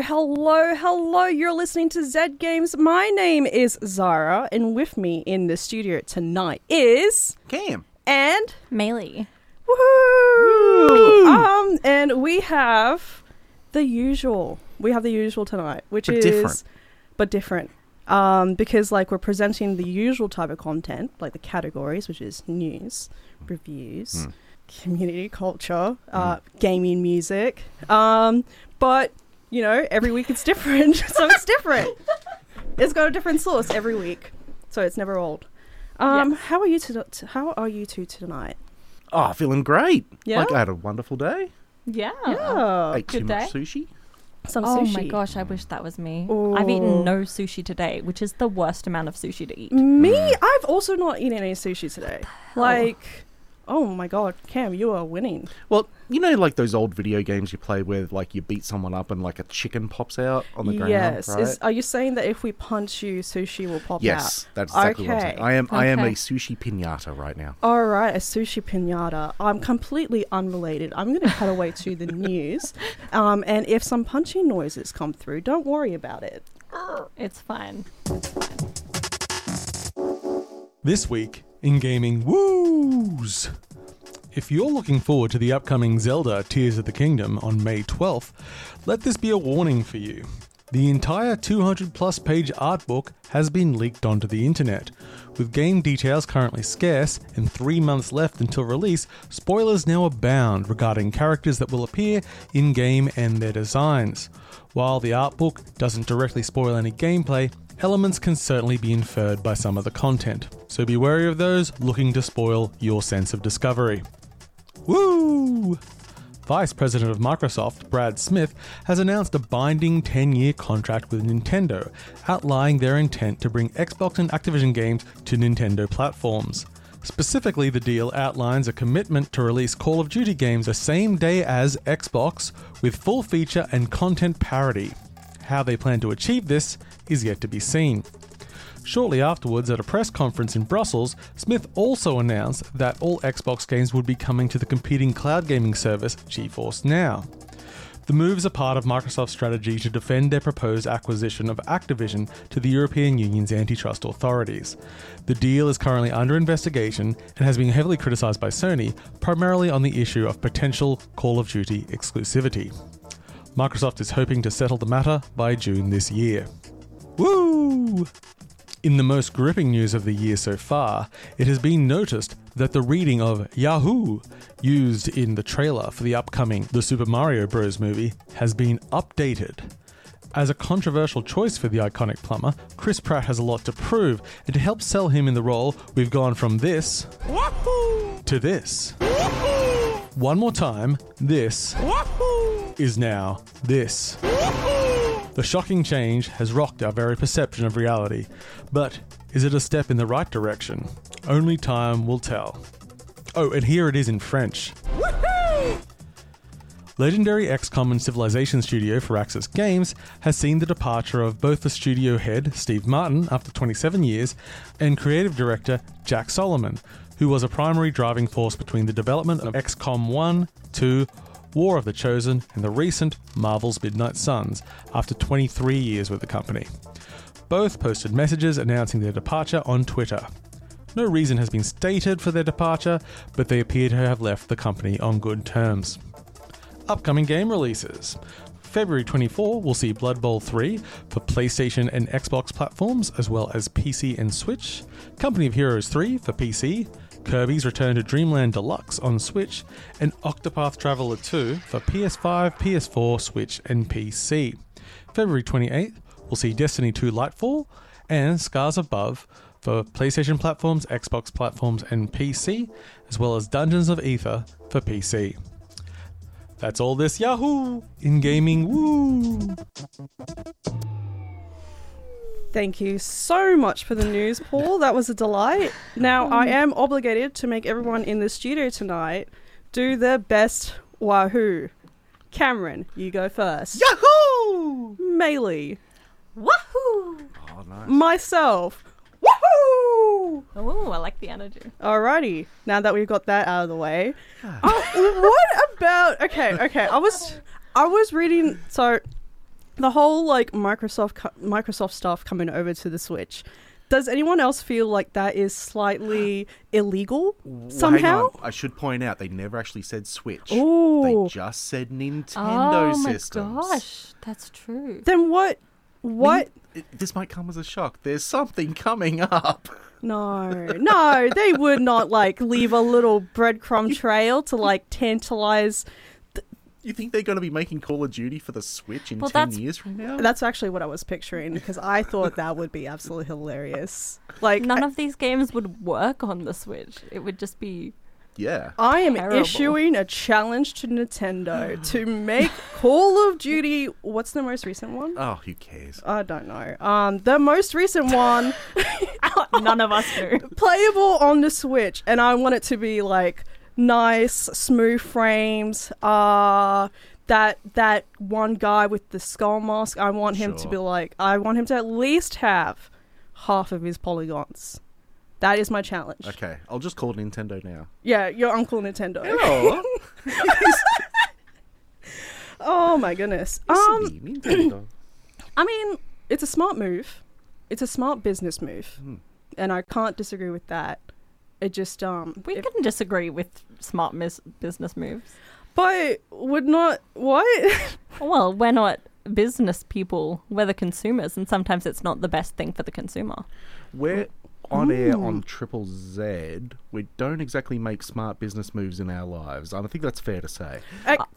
Hello, hello, hello. You're listening to Zed Games. My name is Zahra, and with me in the studio tonight is Cam. and Maylee. woohoo! Um, and we have the usual. We have the usual tonight, which But is different. but different. Um, because like we're presenting the usual type of content, like the categories, which is news, reviews, Mm. community culture, uh, gaming, music. Um, but you know, every week it's different, so it's different. it's got a different source every week, so it's never old. Um, Yes. how are you to, how are you two tonight? Oh, feeling great. Yeah? Like I had a wonderful day. Yeah. Yeah, Ate too good much day. sushi. some Oh sushi. my gosh, I wish that was me. I've Oh. eaten no sushi today, which is the worst amount of sushi to eat. Me, Mm. I've also not eaten any sushi today. Like, oh my god, Cam, you are winning. Well, you know, like those old video games you play where like you beat someone up and like a chicken pops out on the ground. yes. right? Is, are you saying that if we punch you, sushi will pop yes, out? Yes, that's exactly what I'm saying. Okay. I am. I am a sushi pinata right now. All right, a sushi pinata. I'm completely unrelated. I'm going to cut away to the news. Um, and if some punching noises come through, don't worry about it. It's fine. This week in gaming woos. If you're looking forward to the upcoming Zelda Tears of the Kingdom on May 12th, let this be a warning for you. The entire 200 plus page art book has been leaked onto the internet. With game details currently scarce and three months left until release, spoilers now abound regarding characters that will appear in game and their designs. While the art book doesn't directly spoil any gameplay, elements can certainly be inferred by some of the content. So be wary of those looking to spoil your sense of discovery. Woo! Vice President of Microsoft, Brad Smith, has announced a binding 10 year contract with Nintendo, outlining their intent to bring Xbox and Activision games to Nintendo platforms. Specifically, the deal outlines a commitment to release Call of Duty games the same day as Xbox with full feature and content parity. How they plan to achieve this is yet to be seen. Shortly afterwards, at a press conference in Brussels, Smith also announced that all Xbox games would be coming to the competing cloud gaming service GeForce Now. The moves are part of Microsoft's strategy to defend their proposed acquisition of Activision to the European Union's antitrust authorities. The deal is currently under investigation and has been heavily criticized by Sony, primarily on the issue of potential Call of Duty exclusivity. Microsoft is hoping to settle the matter by June this year. Woo! In the most gripping news of the year so far, it has been noticed that the reading of Yahoo, used in the trailer for the upcoming The Super Mario Bros. movie, has been updated. As a controversial choice for the iconic plumber, Chris Pratt has a lot to prove, and to help sell him in the role, we've gone from this to this. One more time, this is now this. The shocking change has rocked our very perception of reality, but is it a step in the right direction? Only time will tell. Oh, and here it is in French. Legendary XCOM and Civilization studio Firaxis Games has seen the departure of both the studio head, Steve Martin, after 27 years, and creative director Jake Solomon, who was a primary driving force between the development of XCOM 1, 2, War of the Chosen, and the recent Marvel's Midnight Suns after 23 years with the company. Both posted messages announcing their departure on Twitter. No reason has been stated for their departure, but they appear to have left the company on good terms. Upcoming game releases. February 24 will see Blood Bowl 3 for PlayStation and Xbox platforms, as well as PC and Switch, Company of Heroes 3 for PC, Kirby's Return to Dreamland Deluxe on Switch, and Octopath Traveler 2 for PS5, PS4, Switch, and PC. February 28th will see Destiny 2 Lightfall and Scars Above for PlayStation platforms, Xbox platforms, and PC, as well as Dungeons of Aether for PC. That's all this Yahoo in gaming. Woo! Thank you so much for the news, Paul. That was a delight. Now, I mm. am obligated to make everyone in the studio tonight do their best wahoo. Cameron, you go first. Yahoo! Maylee. Wahoo! Oh, nice. Myself. Woohoo! Oh, I like the energy. Alrighty. Now that we've got that out of the way, oh, what about? Okay, okay. I was, I was reading. So, the whole like Microsoft co- Microsoft stuff coming over to the Switch. Does anyone else feel like that is slightly illegal Well, somehow? hang on. I should point out they never actually said Switch. Ooh. They just said Nintendo systems. oh my gosh, that's true. Then what? What? It- this might come as a shock. There's something coming up. No, no, they would not like leave a little breadcrumb trail to like tantalize. You think they're going to be making Call of Duty for the Switch in Well, 10 years from now? That's actually what I was picturing because I thought that would be absolutely hilarious. Like, None of these games would work on the Switch. It would just be yeah. I am Terrible. issuing a challenge to Nintendo to make Call of Duty. What's the most recent one? Oh, who cares? I don't know. Um, the most recent one none of us knew. playable on the Switch, and I want it to be like nice, smooth frames. Uh that that one guy with the skull mask. I want him to Sure. be like. I want him to at least have half of his polygons. That is my challenge. Okay, I'll just call Nintendo now. Yeah, your Uncle Nintendo. Oh, Oh my goodness. Um, um, Nintendo. I mean, it's a smart move. It's a smart business move, Hmm. and I can't disagree with that. It just um, We it- can disagree with smart mis- business moves. but would not what? Well, we're not business people. We're the consumers, and sometimes it's not the best thing for the consumer. We're on air on Triple Z. We don't exactly make smart business moves in our lives. and I think that's fair to say.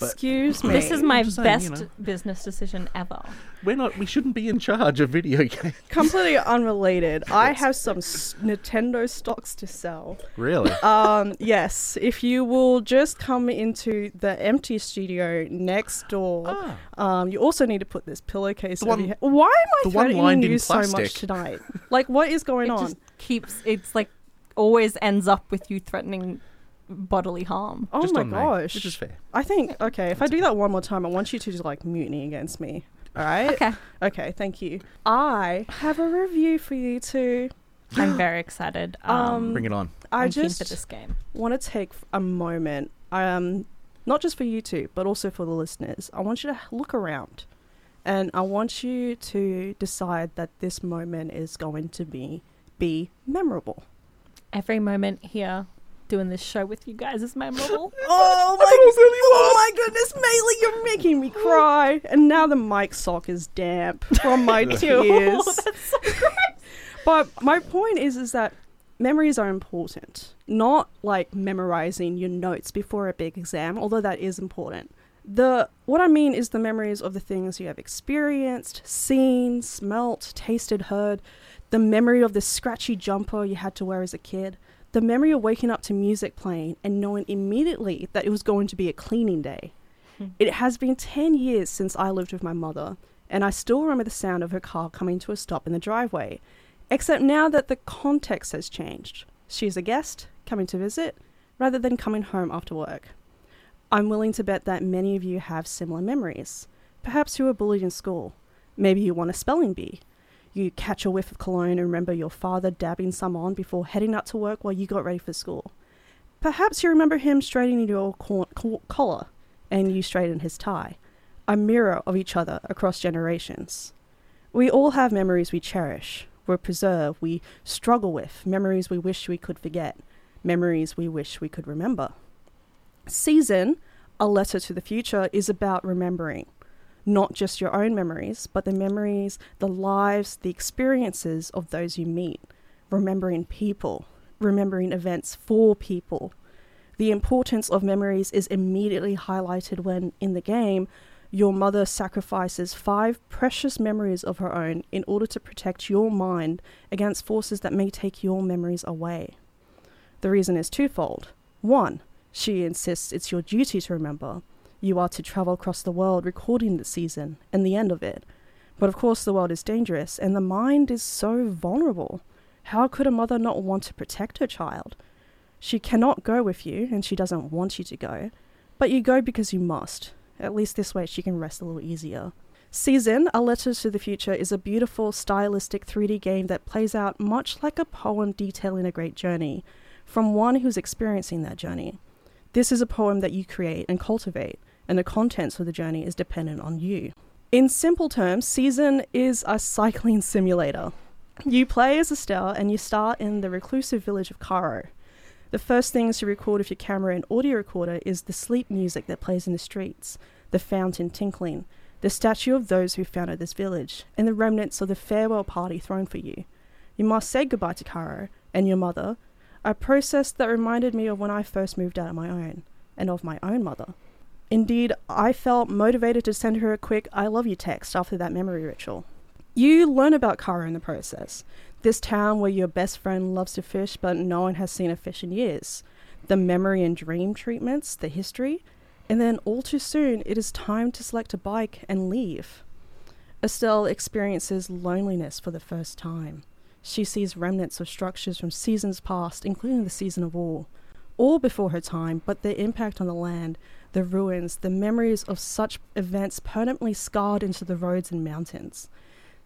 Excuse me. This is my just saying, best you know. business decision ever. We're not. We shouldn't be in charge of video games. completely unrelated. I have some s- Nintendo stocks to sell. Really? Um, yes, if you will just come into the empty studio next door. Ah. Um, you also need to put this pillowcase. The over one- your head. Why am I the one threatening lined in you so much tonight? Like, what is going It on? Just keeps. It's like always ends up with you threatening bodily harm. Oh Just my on me, gosh. which is fair. I think okay. If I do that one more time, I want you to just like mutiny against me. All right. Okay, Okay. Thank you. I have a review for you too. I'm very excited. Um, Um, Bring it on. I I'm keen just for this game. want to take a moment, um, not just for you two, but also for the listeners. I want you to look around, and I want you to decide that this moment is going to be be memorable. Every moment here doing this show with you guys is memorable. Oh my! oh my goodness, Maylee, you're making me cry, and now the mic sock is damp from my oh, tears. But my point is, is that memories are important. Not like memorizing your notes before a big exam, although that is important. The what I mean is the memories of the things you have experienced, seen, smelt, tasted, heard. The memory of the scratchy jumper you had to wear as a kid. The memory of waking up to music playing and knowing immediately that it was going to be a cleaning day. Hmm. It has been 10 years since I lived with my mother, and I still remember the sound of her car coming to a stop in the driveway. Except now that the context has changed. She's a guest, coming to visit, rather than coming home after work. I'm willing to bet that many of you have similar memories. Perhaps you were bullied in school. Maybe you won a spelling bee. You catch a whiff of cologne and remember your father dabbing some on before heading out to work while you got ready for school. Perhaps you remember him straightening your cor- cor- collar and you straighten his tie. A mirror of each other across generations. We all have memories we cherish, we preserve, we struggle with, memories we wish we could forget, memories we wish we could remember. Season, A Letter to the Future, is about remembering. Not just your own memories, but the memories, the lives, the experiences of those you meet. Remembering people, remembering events for people. The importance of memories is immediately highlighted when, in the game, your mother sacrifices five precious memories of her own in order to protect your mind against forces that may take your memories away. The reason is twofold. One, she insists it's your duty to remember. You are to travel across the world recording the season and the end of it. But of course, the world is dangerous and the mind is so vulnerable. How could a mother not want to protect her child? She cannot go with you and she doesn't want you to go, but you go because you must. At least this way she can rest a little easier. Season, A Letter to the Future, is a beautiful, stylistic 3D game that plays out much like a poem detailing a great journey from one who's experiencing that journey. This is a poem that you create and cultivate, and the contents of the journey is dependent on you. In simple terms, Season is a cycling simulator. You play as Estelle and you start in the reclusive village of Caro. The first things you record with your camera and audio recorder is the sleep music that plays in the streets, the fountain tinkling, the statue of those who founded this village, and the remnants of the farewell party thrown for you. You must say goodbye to Caro and your mother, a process that reminded me of when I first moved out on my own, and of my own mother. Indeed, I felt motivated to send her a quick I love you text after that memory ritual. You learn about Caro in the process. This town where your best friend loves to fish but no one has seen a fish in years. The memory and dream treatments, the history, and then all too soon it is time to select a bike and leave. Estelle experiences loneliness for the first time. She sees remnants of structures from seasons past, including the season of war, all before her time, but their impact on the land, the ruins, the memories of such events permanently scarred into the roads and mountains.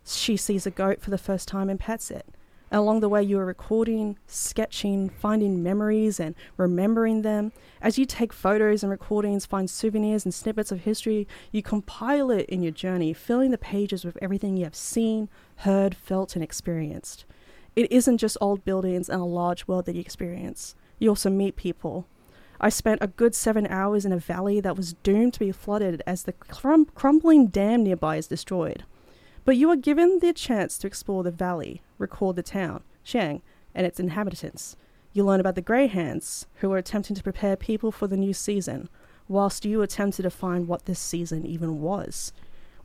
She sees a goat for the first time and pets it. And along the way, you are recording, sketching, finding memories, and remembering them. As you take photos and recordings, find souvenirs and snippets of history, you compile it in your journey, filling the pages with everything you have seen, heard, felt, and experienced. It isn't just old buildings and a large world that you experience, you also meet people. I spent a good seven hours in a valley that was doomed to be flooded as the crum- crumbling dam nearby is destroyed. But you are given the chance to explore the valley, record the town, Shang, and its inhabitants. You learn about the Greyhands, who are attempting to prepare people for the new season, whilst you attempt to define what this season even was.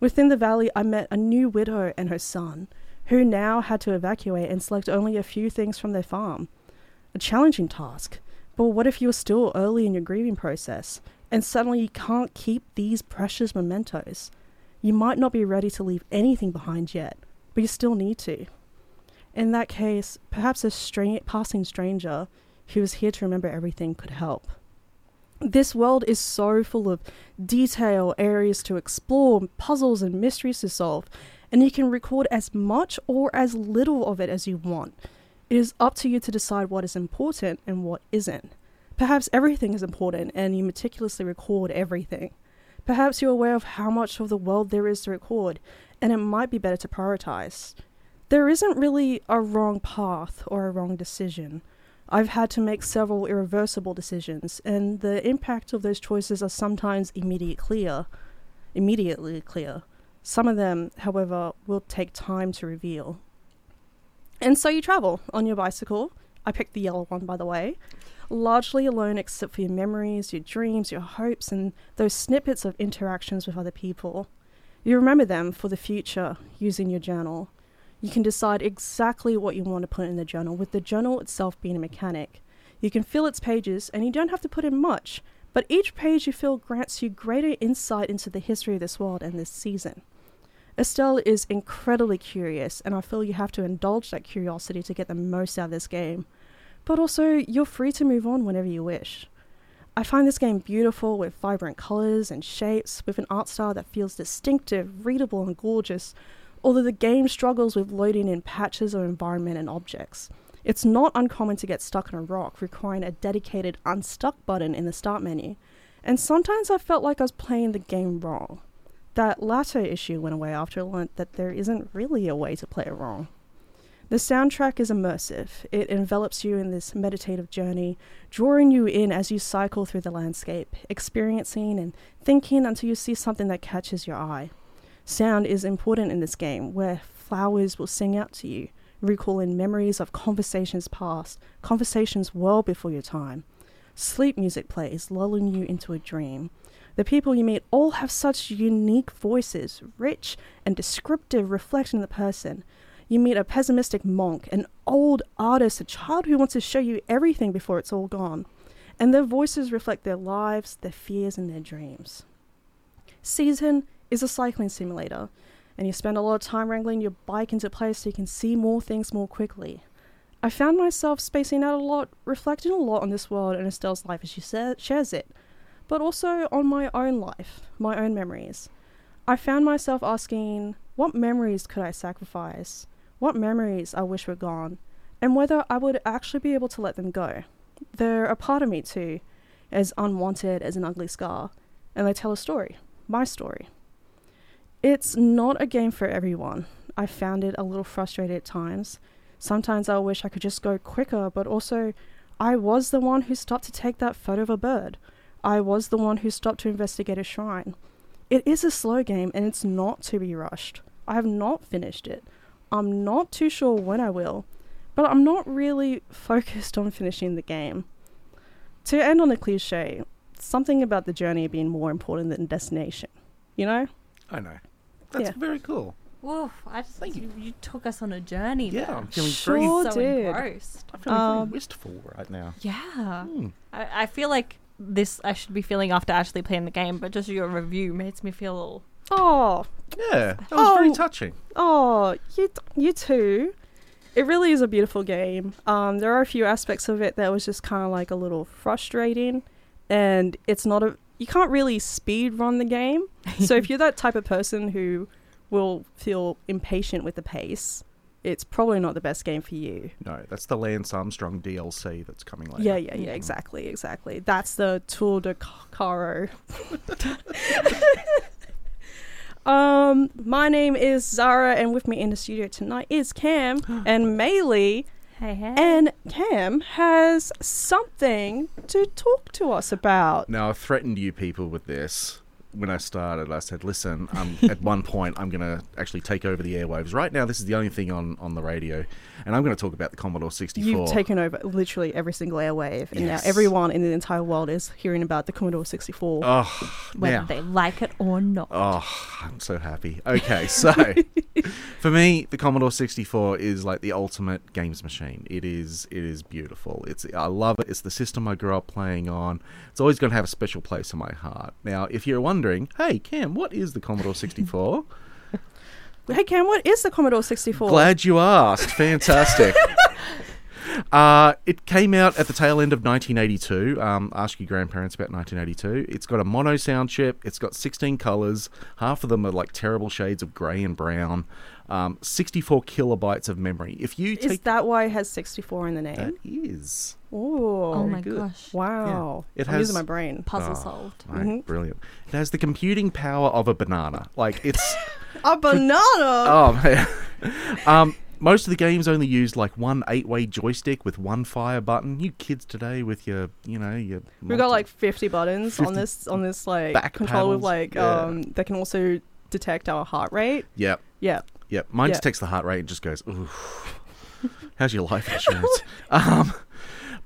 Within the valley, I met a new widow and her son, who now had to evacuate and select only a few things from their farm. A challenging task, but what if you're still early in your grieving process, and suddenly you can't keep these precious mementos? You might not be ready to leave anything behind yet, but you still need to. In that case, perhaps a stra- passing stranger who is here to remember everything could help. This world is so full of detail, areas to explore, puzzles, and mysteries to solve, and you can record as much or as little of it as you want. It is up to you to decide what is important and what isn't. Perhaps everything is important and you meticulously record everything. Perhaps you're aware of how much of the world there is to record, and it might be better to prioritize. There isn't really a wrong path or a wrong decision. I've had to make several irreversible decisions, and the impact of those choices are sometimes immediate clear, immediately clear. Some of them, however, will take time to reveal. And so you travel on your bicycle. I picked the yellow one, by the way. Largely alone, except for your memories, your dreams, your hopes, and those snippets of interactions with other people. You remember them for the future using your journal. You can decide exactly what you want to put in the journal, with the journal itself being a mechanic. You can fill its pages, and you don't have to put in much, but each page you fill grants you greater insight into the history of this world and this season. Estelle is incredibly curious, and I feel you have to indulge that curiosity to get the most out of this game. But also, you're free to move on whenever you wish. I find this game beautiful with vibrant colours and shapes, with an art style that feels distinctive, readable, and gorgeous, although the game struggles with loading in patches of environment and objects. It's not uncommon to get stuck on a rock, requiring a dedicated unstuck button in the start menu, and sometimes I felt like I was playing the game wrong. That latter issue went away after I learnt that there isn't really a way to play it wrong. The soundtrack is immersive. It envelops you in this meditative journey, drawing you in as you cycle through the landscape, experiencing and thinking until you see something that catches your eye. Sound is important in this game, where flowers will sing out to you, recalling memories of conversations past, conversations well before your time. Sleep music plays, lulling you into a dream. The people you meet all have such unique voices, rich and descriptive, reflecting the person. You meet a pessimistic monk, an old artist, a child who wants to show you everything before it's all gone. And their voices reflect their lives, their fears, and their dreams. Season is a cycling simulator. and you spend a lot of time wrangling your bike into place so you can see more things more quickly. I found myself spacing out a lot, reflecting a lot on this world and Estelle's life as she sa- shares it, but also on my own life, my own memories. I found myself asking, what memories could I sacrifice? What memories I wish were gone? And whether I would actually be able to let them go. They're a part of me too, as unwanted as an ugly scar, and they tell a story, my story. It's not a game for everyone. I found it a little frustrated at times. Sometimes I wish I could just go quicker, but also, I was the one who stopped to take that photo of a bird. I was the one who stopped to investigate a shrine. It is a slow game and it's not to be rushed. I have not finished it. I'm not too sure when I will, but I'm not really focused on finishing the game. To end on a cliche, something about the journey being more important than destination. You know? I know. That's Yeah. very cool. Woof, I just you. You took us on a journey. Yeah, there. I'm feeling Sure very, so did. engrossed. I'm feeling Um, very wistful right now. Yeah. Hmm. I, I feel like this I should be feeling after actually playing the game, but just your review makes me feel all Oh, Yeah, that was very Oh. touching. Oh, you you too. It really is a beautiful game. Um, there are a few aspects of it that was just kind of like a little frustrating, and it's not a you can't really speed run the game. so if you're that type of person who will feel impatient with the pace, it's probably not the best game for you. No, that's the Lance Armstrong DLC that's coming later. Yeah, yeah, yeah, exactly, exactly. That's the Tour de Caro. um, my name is Zahra, and with me in the studio tonight is Cam and Maylee. Hey hey. And Cam has something to talk to us about. Now, I've threatened you people with this when I started. I said, listen, um, at one point, I'm going to actually take over the airwaves. Right now, this is the only thing on, on the radio, and I'm going to talk about the Commodore 64. You've taken over literally every single airwave, and Yes. now everyone in the entire world is hearing about the Commodore 64. Oh, whether now. they like it or not. Oh, I'm so happy. Okay, so for me, the Commodore 64 is like the ultimate games machine. It is it is beautiful. It's I love it. It's the system I grew up playing on. It's always going to have a special place in my heart. Now, if you're wondering, hey Cam, what is the Commodore 64? Hey Cam, what is the Commodore 64? Glad you asked. Fantastic. Uh, it came out at the tail end of 1982. Um, ask your grandparents about 1982. It's got a mono sound chip. It's got 16 colors. Half of them are like terrible shades of grey and brown. Um, 64 kilobytes of memory. If you Is that why it has 64 in the name? is Oh, oh my good. gosh. wow. It I'm has- using my brain. Puzzle Oh, solved. right, Mhm. brilliant. It has the computing power of a banana. Like it's A banana! oh man. um, most of the games only used like one eight-way joystick with one fire button. You kids today with your, you know, your. We've got like 50 buttons 50 on this on this like back controller with like yeah. um that can also detect our heart rate. Yep, Yeah. yep. Mine Yeah. detects the heart rate and just goes, ooh. How's your life insurance? um,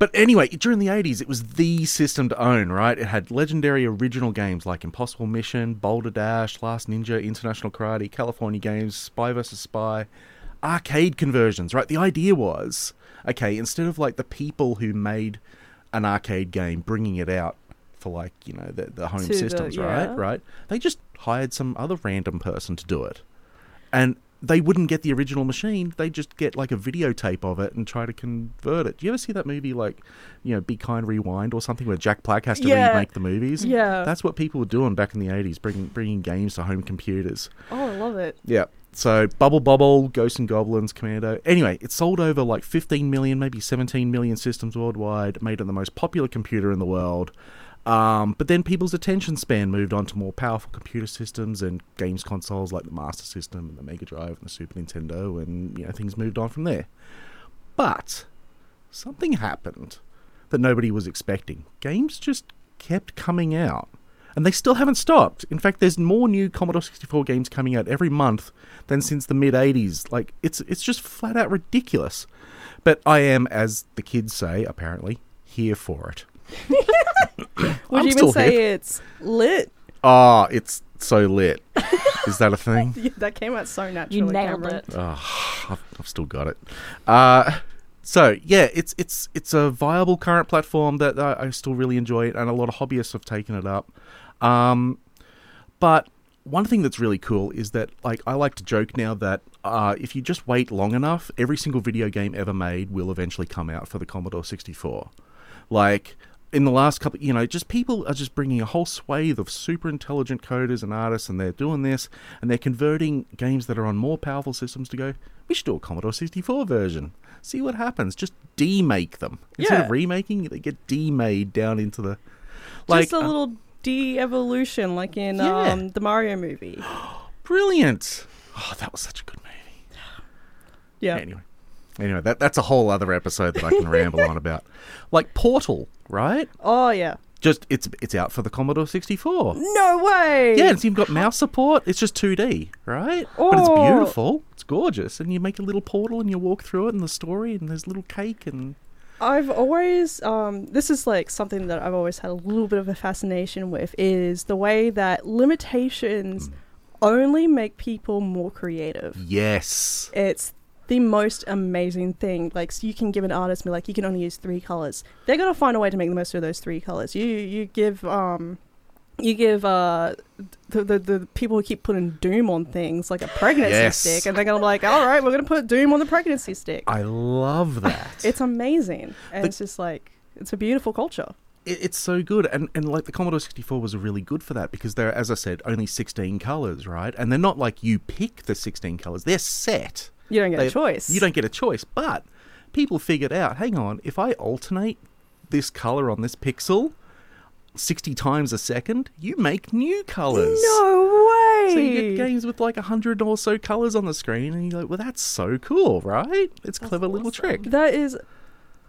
but anyway, during the 80s, it was the system to own, right? It had legendary original games like Impossible Mission, Boulder Dash, Last Ninja, International Karate, California Games, Spy vs. Spy, arcade conversions, right? The idea was, okay, instead of like the people who made an arcade game bringing it out for like, you know, the, the home To the- systems, yeah. right? Right? They just hired some other random person to do it. And they wouldn't get the original machine. they'd just get like a videotape of it and try to convert it. Do you ever see that movie like, you know, Be Kind Rewind or something where Jack Black has to Yeah. remake the movies? Yeah. That's what people were doing back in the 80s, bringing bringing games to home computers. Oh, I love it. Yeah. So Bubble Bobble, Ghosts and Goblins, Commando. Anyway, it sold over like 15 million, maybe 17 million systems worldwide, made it the most popular computer in the world. Um, but then people's attention span moved on to more powerful computer systems and games consoles like the Master System and the Mega Drive and the Super Nintendo, and you know things moved on from there. But something happened that nobody was expecting. Games just kept coming out. And they still haven't stopped. In fact, there's more new Commodore 64 games coming out every month than since the mid 80s. Like it's it's just flat out ridiculous. But I am as the kids say apparently here for it. Would I'm you still even say hip. it's lit? Ah, it's so lit. Is that a thing? Yeah, that came out so naturally. You nailed Cameron. it. Oh, I've, I've still got it. Uh, so yeah, it's it's it's a viable current platform that I, I still really enjoy it, and a lot of hobbyists have taken it up. Um, but one thing that's really cool is that like I like to joke now that uh, if you just wait long enough, every single video game ever made will eventually come out for the Commodore 64. Like in the last couple, you know, just people are just bringing a whole swathe of super intelligent coders and artists, and they're doing this, and they're converting games that are on more powerful systems to go. We should do a Commodore 64 version. See what happens. Just demake them instead Yeah. of remaking. They get demade down into the like Just a uh, little de-evolution, like in Yeah. um, the Mario movie. brilliant. Oh, that was such a good movie. Yeah. Anyway, anyway, that that's a whole other episode that I can ramble on about. Like Portal, right? Oh yeah. Just it's it's out for the Commodore 64. No way. Yeah, it's you've got mouse support. It's just 2D, right? But it's Oh. beautiful. It's gorgeous, and you make a little portal and you walk through it, and the story, and there's little cake, and I've always um, this is like something that I've always had a little bit of a fascination with is the way that limitations Mm. only make people more creative. yes, It's the most amazing thing. Like so you can give an artist like you can only use three colors. They're gonna find a way to make the most of those three colors. You you give um you give uh the, the the people who keep putting doom on things like a pregnancy Yes. stick and they're gonna be like, all right, we're gonna put doom on the pregnancy stick. I love that. It's amazing, and The- it's just like it's a beautiful culture. it, it's so good and and like the commodore 64 was really good for that because there are as i said only 16 colors right and they're not like you pick the 16 colors they're set You don't get They- a choice. you don't get a choice but people figured out hang on if i alternate this color on this pixel 60 times a second you make new colors No way. so you get games with like 100 or so colors on the screen and you're like well that's so cool right it's a clever little trick That is,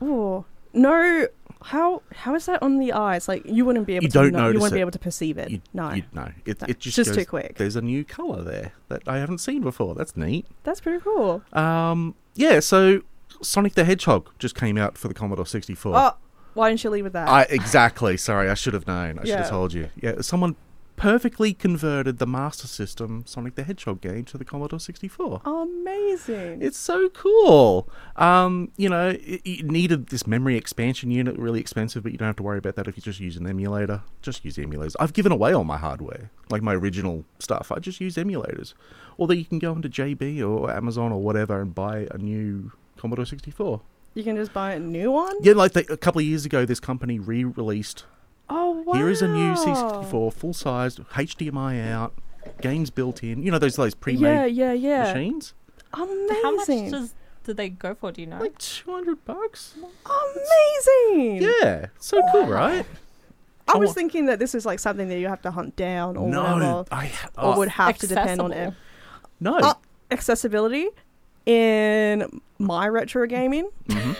oh no. How how is that on the eyes? Like you wouldn't be able You to. don't know, you wouldn't be able to perceive it. You, no, you, no. It, No, it just just goes, too quick. There's a new color there that I haven't seen before. That's neat. that's pretty cool. Um, yeah. So Sonic the Hedgehog just came out for the Commodore 64. Oh, why didn't you leave with that? I exactly. Sorry, I should have known. I should have told you. Yeah, someone perfectly converted the Master System Sonic the Hedgehog game to the Commodore 64. Amazing. It's so cool. Um, you know, it, it needed this memory expansion unit, really expensive, but you don't have to worry about that if you just use an emulator. Just use emulators. I've given away all my hardware, like my original stuff. I just use emulators. Although you can go into JB or Amazon or whatever and buy a new Commodore 64. you can just buy a new one. Yeah, like they, a couple of years ago, this company re-released. Oh wow. Here is a new C64, full size, HDMI out, games built in. You know those those pre-made Yeah, yeah, yeah. machines. Amazing. How much does do they go for? Do you know? Like 200 bucks. Amazing. Yeah, so cool, right? I was Oh. thinking that this is like something that you have to hunt down or no, whatever, I or oh, would have to depend on it. No. Uh, accessibility in my retro gaming. Mhm.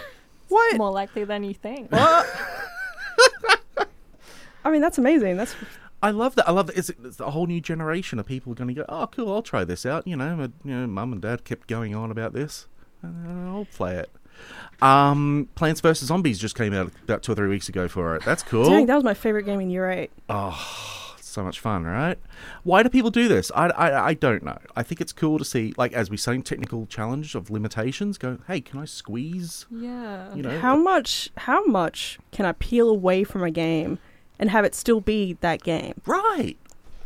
What? More likely than you think. What? I mean, that's amazing. That's I love that. I love that. It's, it's a whole new generation of people going to go. Oh, cool! I'll try this out. You know, my, you know, mum and dad kept going on about this. and uh, I'll play it. Um, Plants vs Zombies just came out about two or three weeks ago for it. That's cool. dang. That was my favorite game in year eight. Oh, so much fun, right? Why do people do this? I, I, I don't know. I think it's cool to see, like, as we say, technical challenge of limitations. Go, hey, can I squeeze? yeah. You know, How uh much? How much can I peel away from a game and have it still be that game? right?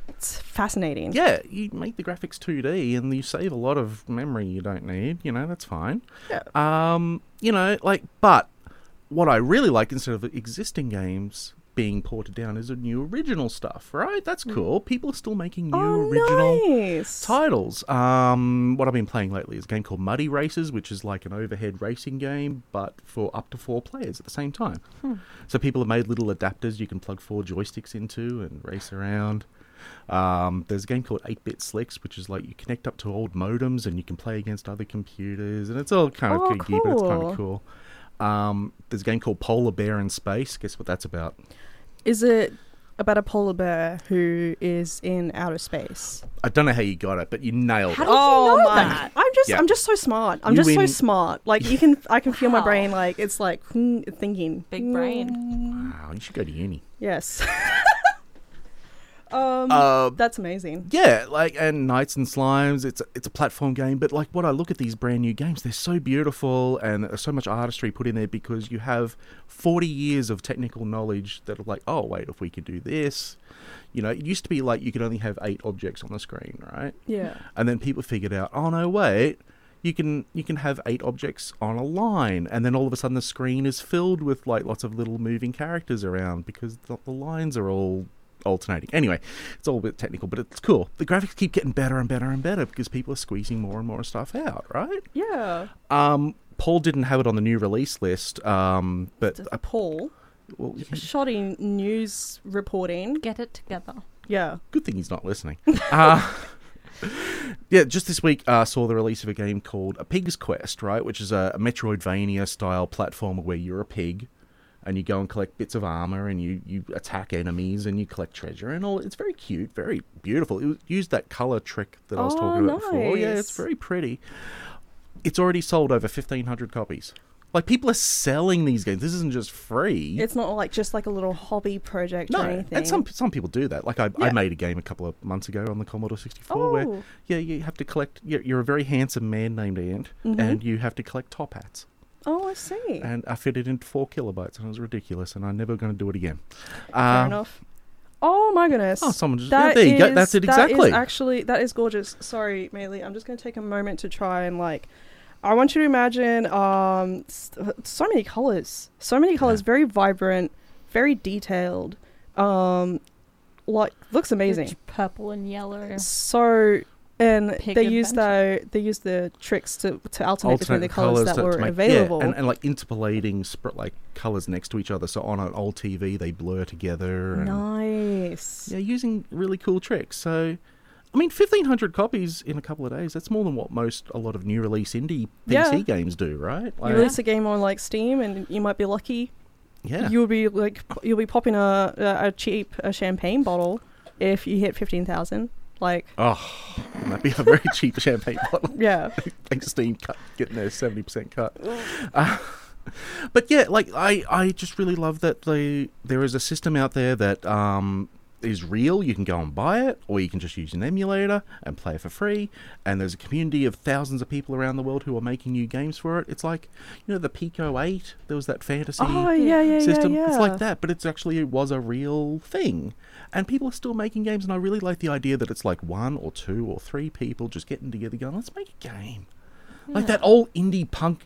It's fascinating. Yeah, you make the graphics 2D and you save a lot of memory you don't need. You know, that's fine. Yeah. Um, you know, like, but what I really like instead of existing games being ported down as a new original stuff, right? That's cool. People are still making new Oh, original nice. titles. Um, what I've been playing lately is a game called Muddy Racers, which is like an overhead racing game, but for up to four players at the same time. So people have made little adapters you can plug four joysticks into and race around. Um, there's a game called 8-Bit Slicks, which is like you connect up to old modems and you can play against other computers, and it's all kind of Oh, geeky, but it's kind of cool. Um, there's a game called Polar Bear in Space. Guess what that's about? Is it about a polar bear who is in outer space? I don't know how you got it, but you nailed How it. did you know my! that? I'm just, Yeah. I'm just so smart. I'm You just so win- smart. Like you can, I can feel my Wow. brain. Like it's like hmm, thinking. Big brain. Mm, Wow, you should go to uni. Yes. Um, Uh, that's amazing. Yeah, like and Knights and Slimes, it's a, it's a platform game, but like what I look at these brand new games, they're so beautiful and there's so much artistry put in there because you have 40 years of technical knowledge that are like, oh wait, if we could do this, you know, it used to be like you could only have eight objects on the screen, right? Yeah. And then people figured out, oh no, wait, you can you can have eight objects on a line, and then all of a sudden the screen is filled with like lots of little moving characters around because the, the lines are all alternating. Anyway, it's all a bit technical, but it's cool. The graphics keep getting better and better and better because people are squeezing more and more stuff out, right? Yeah. Um, Paul didn't have it on the new release list, um, but uh, Paul, well, he- shoddy news reporting. Get it together. Yeah. good thing he's not listening. uh, yeah, just this week uh, saw the release of a game called A Pig's Quest, right, which is a, a Metroidvania style platformer where you're a pig and you go and collect bits of armor and you, you attack enemies and you collect treasure and all. It's very cute, very beautiful. It was- used that color trick that I was Oh, talking about before. Yeah, it's very pretty. It's already sold over 1,500 copies. Like, people are selling these games. This isn't just free. It's not like just like a little hobby project or No, anything. and some some people do that. Like I, I made a game a couple of months ago on the Commodore 64 where Oh. yeah, you have to collect. You're, you're a very handsome man named Ant, Mhm. and you have to collect top hats. Oh, I see. And I fit it into four kilobytes, and it was ridiculous. And I'm never going to do it again. Fair Uh, enough. Oh my goodness. Oh, someone just That yeah, there you go. That's it exactly. is actually that is gorgeous. Sorry, Maylee. I'm just going to take a moment to try and like. I want you to imagine um so many colors, so many colors, very vibrant, very detailed. Um, like looks amazing. Rich purple and yellow. So and Pig they use the they use the tricks to to alternate, between the colors, that to- to were make- yeah, available. and, and like interpolating sp- like colors next to each other. So on an old TV, they blur together. And, nice. Yeah, using really cool tricks. So, I mean, fifteen hundred copies in a couple of days. That's more than what most a lot of new release indie PC Yeah. games do, right? You release a game on like Steam, and you might be lucky. yeah, You'll be like you'll be popping a a, a cheap a champagne bottle if you hit fifteen thousand. Like oh, that'd be a very cheap champagne bottle. yeah, Thanks, Steam, cut, getting their seventy percent cut. Uh, but yeah, like I, I just really love that they there is a system out there that um is real. You can go and buy it, or you can just use an emulator and play it for free. And there's a community of thousands of people around the world who are making new games for it. It's like you know the Pico Eight. There was that fantasy oh yeah yeah system. yeah. It's like that, but it's actually it was a real thing. And people are still making games, and I really like the idea that it's like one or two or three people just getting together, going, "Let's make a game." Like that old indie punk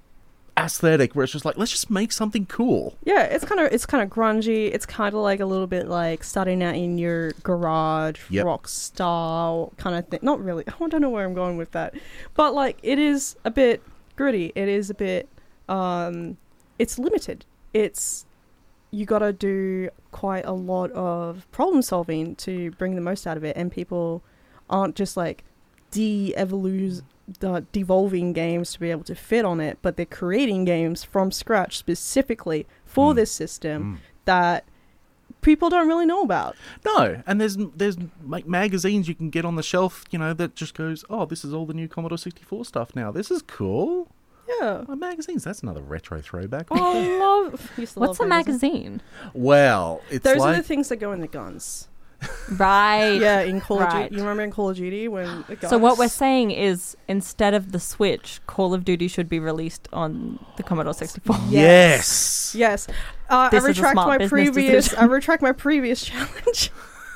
aesthetic, where it's just like, "Let's just make something cool." Yeah, it's kind of it's kind of grungy. It's kind of like a little bit like starting out in your garage Yep. rock style kind of thing. Not really. I don't know where I'm going with that, but like it is a bit gritty. It is a bit. um It's limited. It's you got to do quite a lot of problem solving to bring the most out of it, and people aren't just like de-evolus the devolving games to be able to fit on it, but they're creating games from scratch specifically for Mm. this system Mm. that people don't really know about. No, and there's there's like magazines you can get on the shelf, you know, that just goes, "Oh, this is all the new Commodore 64 stuff now. This is cool." Yeah. Oh, magazines, that's another retro throwback. Oh, I love. used to What's a love magazine? well, it's Those like are the things that go in the guns. Right. Yeah, in Call of Right. Duty. You remember in Call of Duty when the guns. So what we're saying is, instead of the Switch, Call of Duty should be released on the Commodore 64. yes. Yes. Uh, I This is a retract smart my business previous. decision. I retract my previous challenge.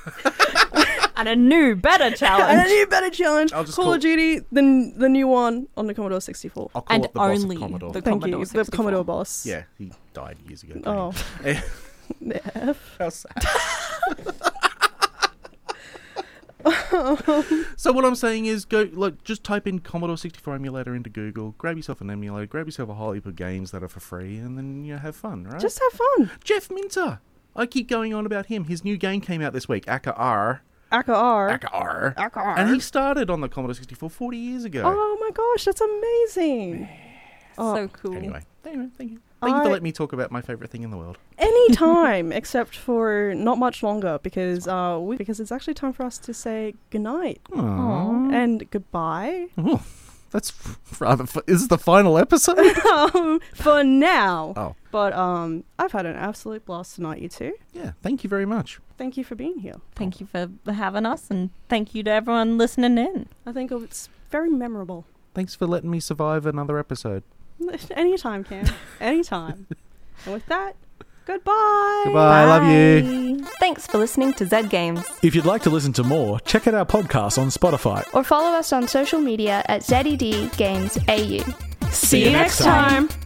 and a new, better challenge. and a challenge. new better challenge. I'll just Call call- of Duty, the n- the new one on the Commodore 64. I'll call and it the boss only of Commodore. the Thank Commodore you, 64. the Commodore boss. yeah, he died years ago. Oh. Yeah. How sad. so what I'm saying is, go look. Just type in Commodore 64 emulator into Google. Grab yourself an emulator. Grab yourself a whole heap of games that are for free, and then you know, have fun, right? Just have fun. Jeff Minter. I keep going on about him. His new game came out this week, Akka Arrh. Akka Arrh. Akka Arrh. Akka Arrh. And he started on the Commodore 64 40 years ago. Oh my gosh, that's amazing. Oh, so cool. Anyway, anyway, thank you. Thank you I- for letting me talk about my favorite thing in the world. Any time except for not much longer, because uh, we, because it's actually time for us to say goodnight Aww. and goodbye. Oh, That's rather. F- is this the final episode? um, for now. Oh. But um, I've had an absolute blast tonight, you two. yeah. Thank you very much. Thank you for being here. Thank you for having us, and thank you to everyone listening in. I think it's very memorable. Thanks for letting me survive another episode. Anytime, Cam. Anytime. and with that, goodbye. Goodbye. I love you. Thanks for listening to Zed Games. If you'd like to listen to more, check out our podcast on Spotify. Or follow us on social media at ZED Games AU. See you next time. time.